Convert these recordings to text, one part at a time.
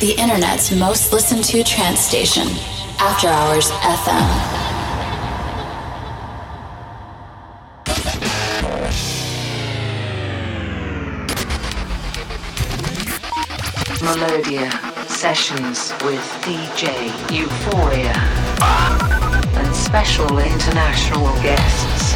the internet's most listened to trance station, After Hours FM. Melodia sessions with DJ Euphoria and special international guests.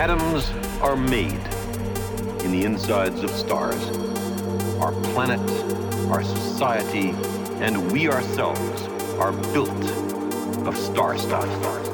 Atoms are made in the insides of stars. Our planet, our society, and we ourselves are built of star stuff.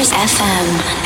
Hours FM.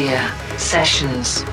Melodia Sessions.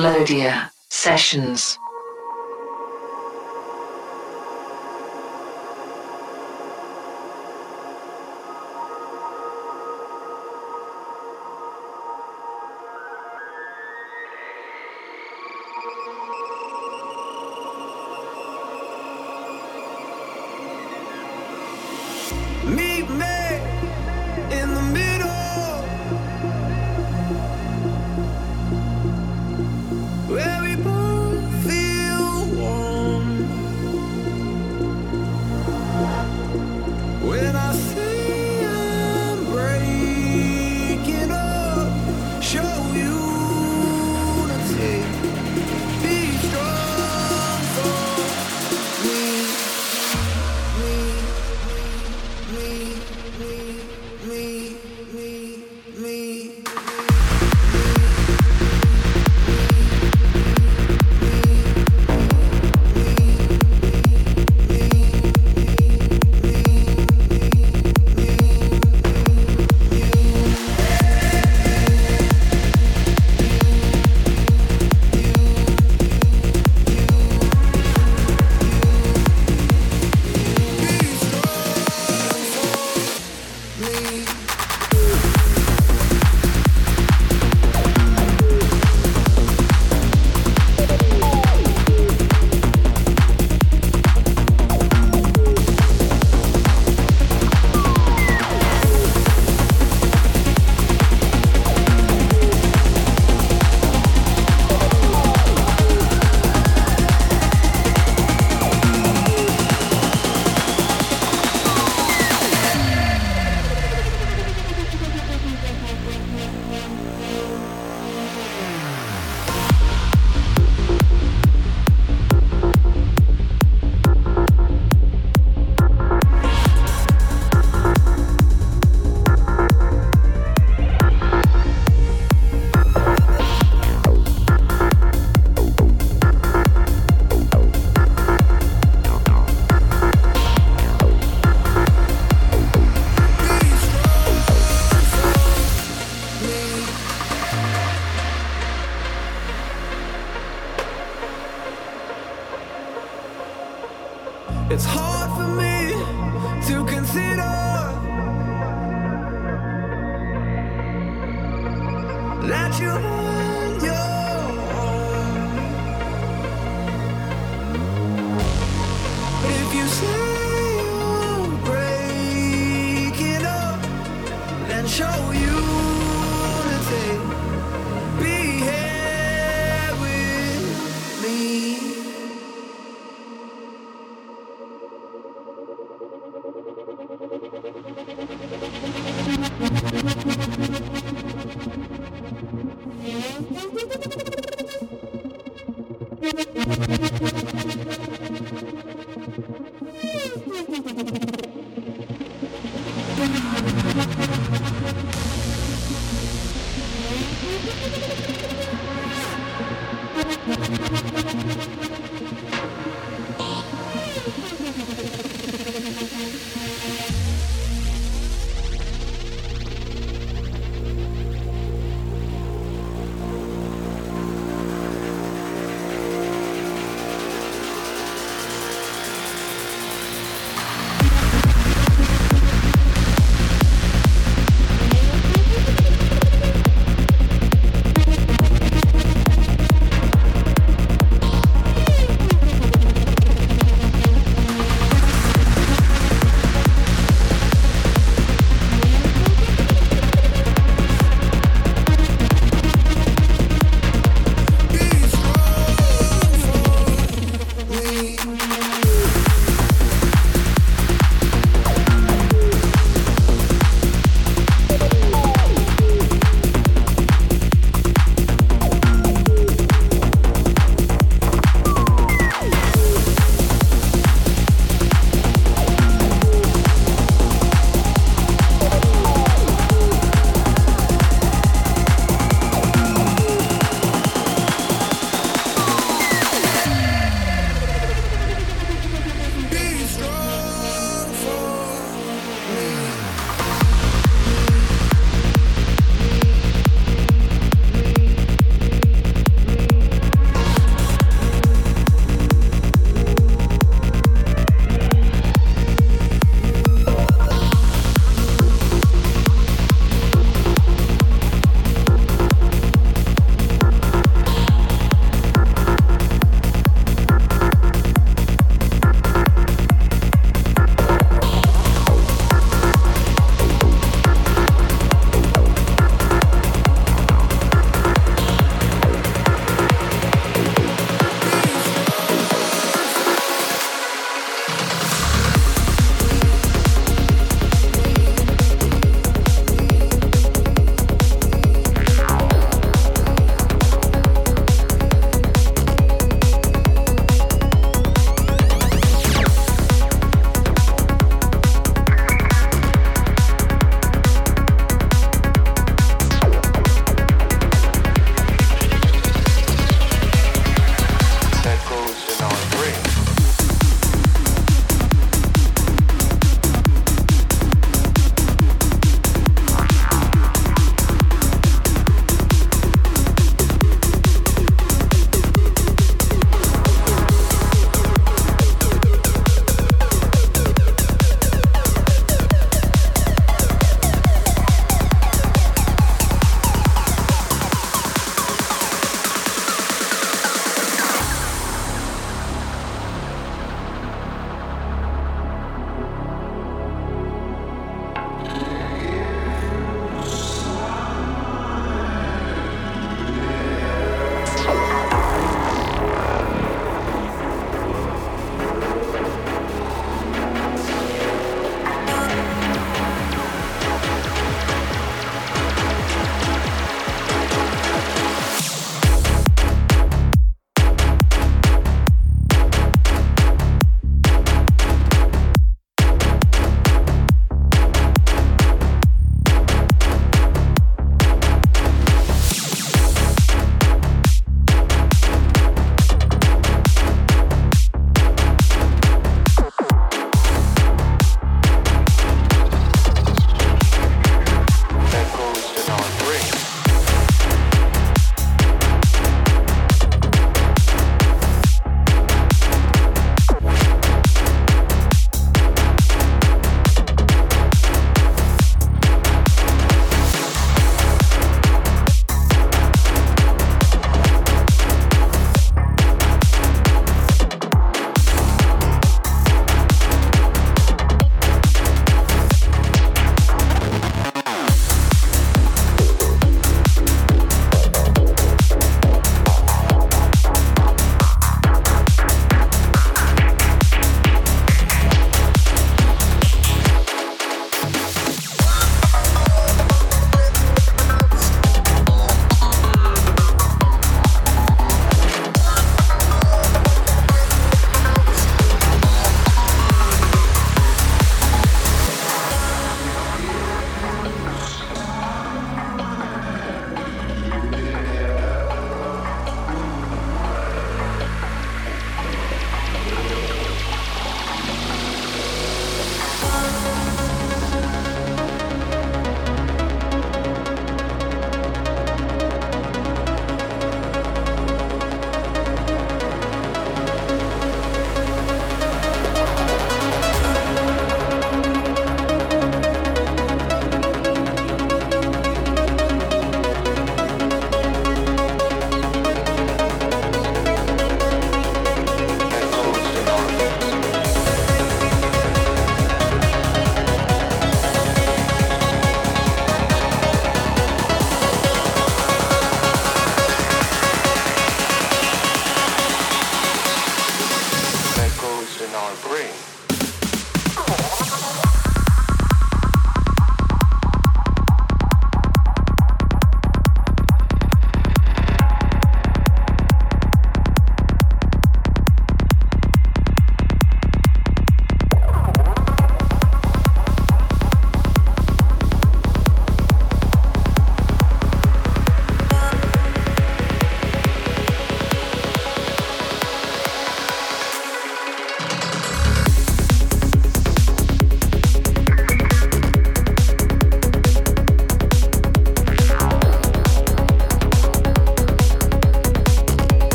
Melodia Sessions.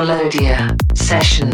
Melodia Sessions.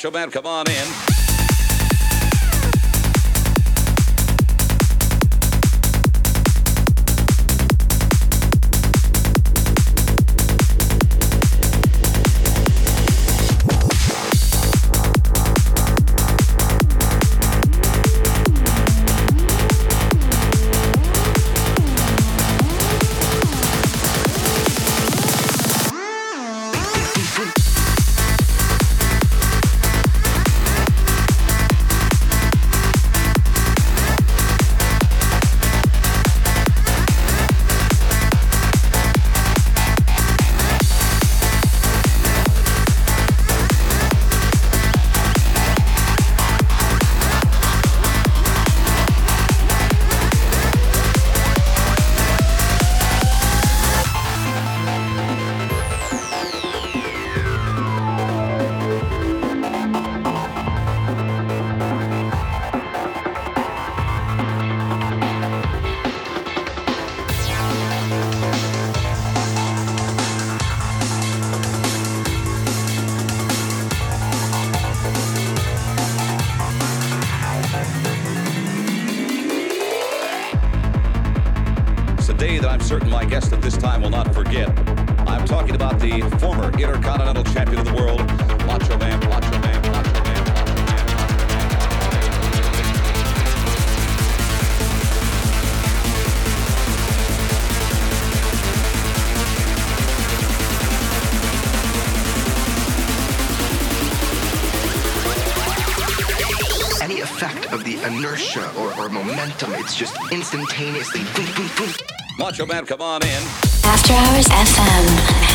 Macho Man, come on in. instantaneously. Macho Man, come on in. After Hours FM.